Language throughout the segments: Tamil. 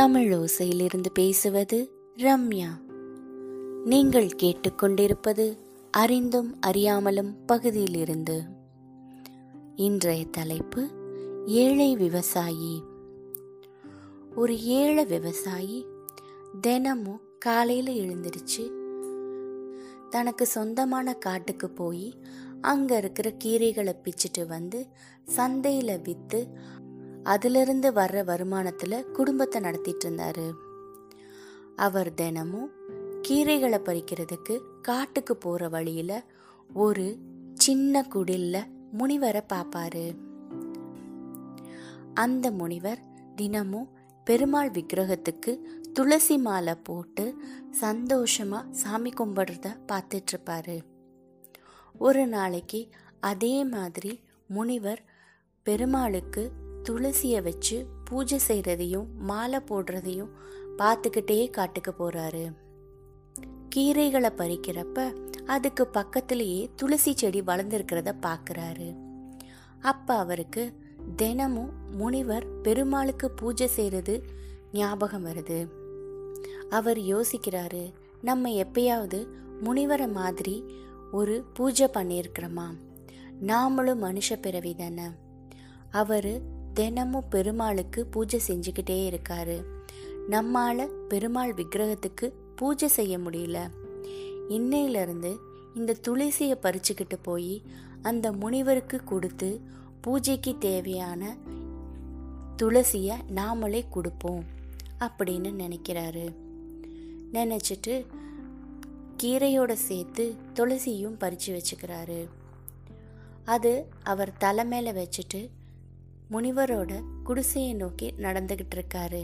தமிழ் ஓசையிலிருந்து பேசுவது ரம்யா. நீங்கள் கேட்டுக்கொண்டிருப்பது அறிந்தும் அறியாமலும் பகுதியிலிருந்து. இன்றைய தலைப்பு ஏழை விவசாயி. ஒரு ஏழை விவசாயி தினமும் காலையில் எழுந்திருச்சு தனக்கு சொந்தமான காட்டுக்கு போய் அங்கே இருக்கிற கீரைகளை பிச்சுட்டு வந்து சந்தையில் விற்று அதிலிருந்து வர்ற வருமானத்தில் குடும்பத்தை நடத்திட்டு இருந்தாரு. அவர் தினமும் கீரைகளை பறிக்கிறதுக்கு காட்டுக்கு போகிற வழியில் ஒரு சின்ன குடில்ல முனிவரை பார்ப்பாரு அந்த முனிவர் தினமும் பெருமாள் விக்கிரகத்துக்கு துளசி மாலை போட்டு சந்தோஷமா சாமி கும்பிடுறத பார்த்துட்டு இருப்பாரு ஒரு நாளைக்கு அதே மாதிரி முனிவர் பெருமாளுக்கு துளசியை வச்சு பூஜை செய்கிறதையும் மாலை போடுறதையும் பார்த்துக்கிட்டே காட்டுக்கு போகிறாரு கீரைகளை பறிக்கிறப்ப அதுக்கு பக்கத்திலேயே துளசி செடி வளர்ந்துருக்கிறத பார்க்குறாரு. அப்போ அவருக்கு தினமும் முனிவர் பெருமாளுக்கு பூஜை செய்கிறது ஞாபகம் வருது. அவர் யோசிக்கிறாரு நம்ம எப்பயாவது முனிவரை மாதிரி ஒரு பூஜை பண்ணியிருக்கிறோமா? நாமளும் மனுஷ பிறவி தானே அவர் தினமும் பெருமாளுக்கு பூஜை செஞ்சுக்கிட்டே இருக்காரு. நம்மால பெருமாள் விக்கிரகத்துக்கு பூஜை செய்ய முடியல. இன்னையிலிருந்து இந்த துளசியை பறிச்சுக்கிட்டு போய் அந்த முனிவருக்கு கொடுத்து பூஜைக்கு தேவையான துளசியை நாமளே கொடுப்போம் அப்படின்னு நினைக்கிறாரு. நினச்சிட்டு கீரையோட சேர்த்து துளசியும் பறித்து வச்சுக்கிறாரு. அது அவர் தலை மேலே வச்சுட்டு முனிவரோட குடிசையை நோக்கி நடந்துக்கிட்டு இருக்காரு.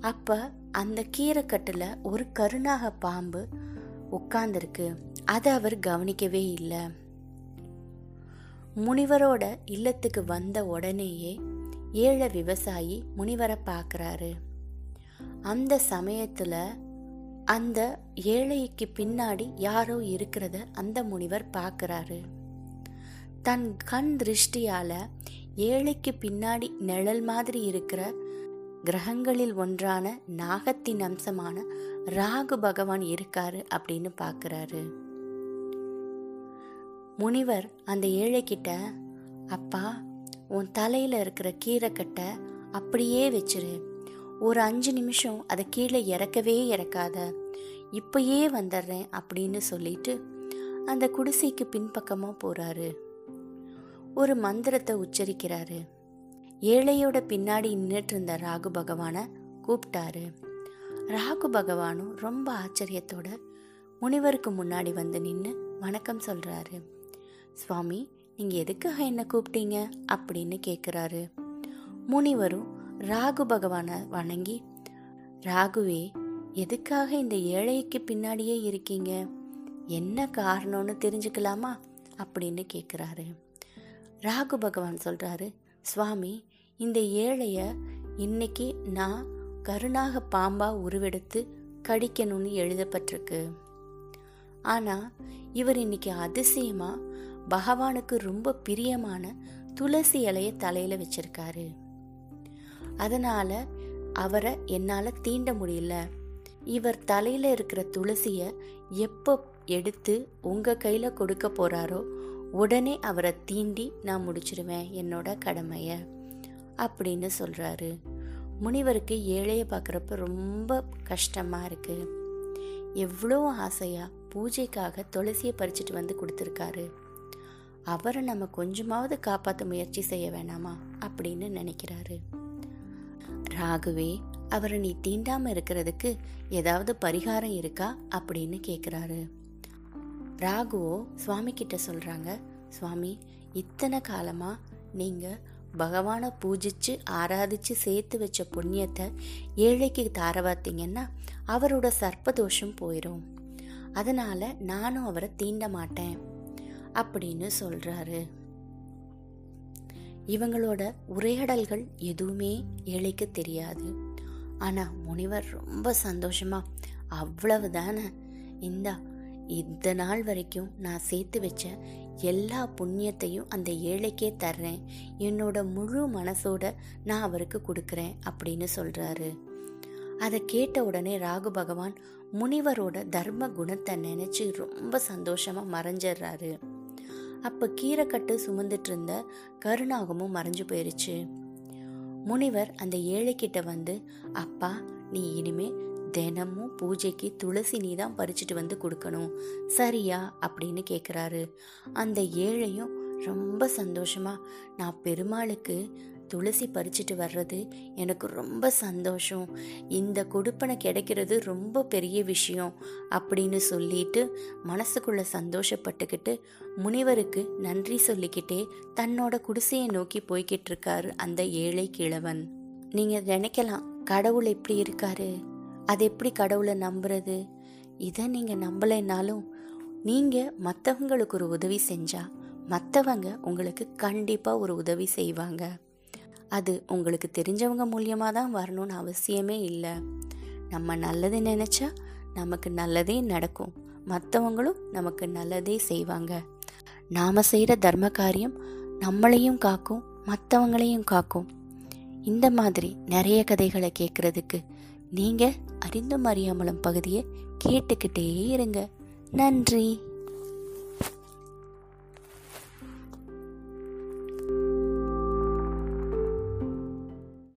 அப்போ அந்த கீரைக்கட்டில் ஒரு கருணாக பாம்பு உட்கார்ந்துருக்கு. அதை அவர் கவனிக்கவே இல்லை. முனிவரோட இல்லத்துக்கு வந்த உடனேயே ஏழை விவசாயி முனிவரை பார்க்குறாரு அந்த சமயத்தில் அந்த ஏழைக்கு பின்னாடி யாரோ இருக்கிறத அந்த முனிவர் பார்க்குறாரு தன் கண் திருஷ்டியால் ஏழைக்கு பின்னாடி நிழல் மாதிரி இருக்கிற கிரகங்களில் ஒன்றான நாகத்தின் அம்சமான ராகு பகவான் இருக்காரு அப்படின்னு பார்க்குறாரு முனிவர் அந்த ஏழைக்கிட்ட அப்பா உன் தலையில் இருக்கிற கீரைக்கட்டை அப்படியே வச்சிரு. ஒரு அஞ்சு நிமிஷம் அதை கீழே இறக்கவே இறக்காத. இப்பயே வந்துடுறேன் அப்படின்னு சொல்லிட்டு அந்த குடிசைக்கு பின்பக்கமாக போகிறாரு ஒரு மந்திரத்தை உச்சரிக்கிறாரு. ஏழையோட பின்னாடி நின்றுட்டு இருந்த ராகு பகவானை கூப்பிட்டாரு ராகு பகவானும் ரொம்ப ஆச்சரியத்தோட முனிவருக்கு முன்னாடி வந்து நின்று வணக்கம் சொல்கிறாரு சுவாமி நீங்கள் எதுக்காக என்ன கூப்பிட்டீங்க அப்படின்னு கேட்குறாரு முனிவரும் ராகு பகவானை வணங்கி ராகுவே எதுக்காக இந்த ஏழைக்கு பின்னாடியே இருக்கீங்க? என்ன காரணம்னு தெரிஞ்சுக்கலாமா? அப்படின்னு கேட்குறாரு ராகு பகவான் சொல்கிறாரு சுவாமி இந்த ஏழைய இன்னைக்கு நான் கருணாக பாம்பா உருவெடுத்து கடிக்கணும்னு எழுதப்பட்டிருக்கு. ஆனால் இவர் இன்னைக்கு அதிசயமாக பகவானுக்கு ரொம்ப பிரியமான துளசி இலைய தலையில் வச்சிருக்காரு. அதனால அவரை என்னால் தீண்ட முடியல. இவர் தலையில் இருக்கிற துளசியை எப்போ எடுத்து உங்கள் கையில் கொடுக்க போகிறாரோ உடனே அவரை தீண்டி நான் முடிச்சிடுவேன் என்னோட கடமையை. அப்படின்னு சொல்கிறாரு முனிவருக்கு ஏழையை பார்க்குறப்ப ரொம்ப கஷ்டமாக இருக்குது எவ்வளோ ஆசையாக பூஜைக்காக துளசியை பறிச்சுட்டு வந்து கொடுத்துருக்காரு. அவரை நம்ம கொஞ்சமாவது காப்பாற்ற முயற்சி செய்ய வேணாமா? அப்படின்னு நினைக்கிறாரு. ராகுவே அவரை நீ தீண்டாமல் இருக்கிறதுக்கு ஏதாவது பரிகாரம் இருக்கா? அப்படின்னு கேட்குறாரு ராகுவோ சுவாமி கிட்ட சொல்றாங்க சுவாமி இத்தனை காலமா நீங்க பகவானை பூஜிச்சு ஆராதிச்சு சேர்த்து வச்ச புண்ணியத்தை ஏழைக்கு தாரவாத்தீங்கன்னா அவரோட சர்ப்பதோஷம் போயிடும் அதனால நானும் அவரை தீண்ட மாட்டேன். அப்படின்னு சொல்றாரு. இவங்களோட உரையாடல்கள் எதுவுமே ஏழைக்கு தெரியாது. ஆனால் முனிவர் ரொம்ப சந்தோஷமா அவ்வளவுதானே இந்தா இந்த நாள் வரைக்கும் நான் சேர்த்து வச்ச எல்லா புண்ணியத்தையும் அந்த ஏழைக்கே தர்றேன். என்னோட முழு மனசோட நான் அவருக்கு கொடுக்குறேன் அப்படின்னு சொல்கிறாரு அதை கேட்ட உடனே ராகு பகவான் முனிவரோட தர்ம குணத்தை நினச்சி ரொம்ப சந்தோஷமாக மறைஞ்சிடுறாரு. அப்போ கீரைக்கட்டு சுமந்துட்டு இருந்த கருணாகமும் மறைஞ்சு போயிருச்சு. முனிவர் அந்த ஏழைக்கிட்ட வந்து அப்பா நீ இனிமே தினமும் பூஜைக்கு துளசி நீ தான் பறிச்சுட்டு வந்து கொடுக்கணும். சரியா? அப்படின்னு கேட்குறாரு அந்த ஏழையும் ரொம்ப சந்தோஷமா நான் பெருமாளுக்கு துளசி பறிச்சுட்டு வர்றது எனக்கு ரொம்ப சந்தோஷம். இந்த கொடுப்பனை கிடைக்கிறது ரொம்ப பெரிய விஷயம் அப்படின்னு சொல்லிட்டு மனசுக்குள்ள சந்தோஷப்பட்டுக்கிட்டு முனிவருக்கு நன்றி சொல்லிக்கிட்டே தன்னோட குடிசையை நோக்கி போய்கிட்டு இருக்காரு அந்த ஏழை கிழவன். நீங்க நினைக்கலாம் கடவுள் எப்படி இருக்காரு. அது எப்படி கடவுளை நம்புறது? இதை நீங்கள் நம்பலைனாலும் நீங்கள் மற்றவங்களுக்கு ஒரு உதவி செஞ்சால் மற்றவங்க உங்களுக்கு கண்டிப்பாக ஒரு உதவி செய்வாங்க. அது உங்களுக்கு தெரிஞ்சவங்க மூலியமாக தான் வரணும்னு அவசியமே இல்லை. நம்ம நல்லது நினச்சா நமக்கு நல்லதே நடக்கும். மற்றவங்களும் நமக்கு நல்லதே செய்வாங்க. நாம் செய்கிற தர்ம காரியம் நம்மளையும் காக்கும் மற்றவங்களையும் காக்கும். இந்த மாதிரி நிறைய கதைகளை கேட்குறதுக்கு நீங்கள் அறிந்தும் அறியாமலும் பகுதியை கேட்டுக்கிட்டே இருங்க. நன்றி.